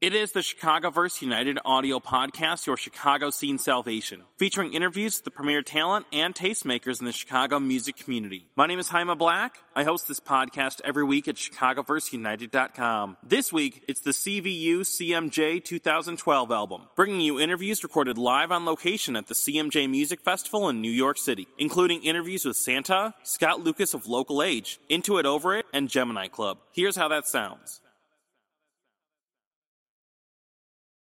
It is the Chicagoverse United audio podcast, your Chicago scene salvation, featuring interviews with the premier talent and tastemakers in the Chicago music community. My name is Jaime Black. I host this podcast every week at chicagoverseunited.com. This week, it's the CVU CMJ 2012 album, bringing you interviews recorded live on location at the CMJ Music Festival in New York City, including interviews with Santah, Scott Lucas of Local H, Into It Over It, and Gemini Club. Here's how that sounds.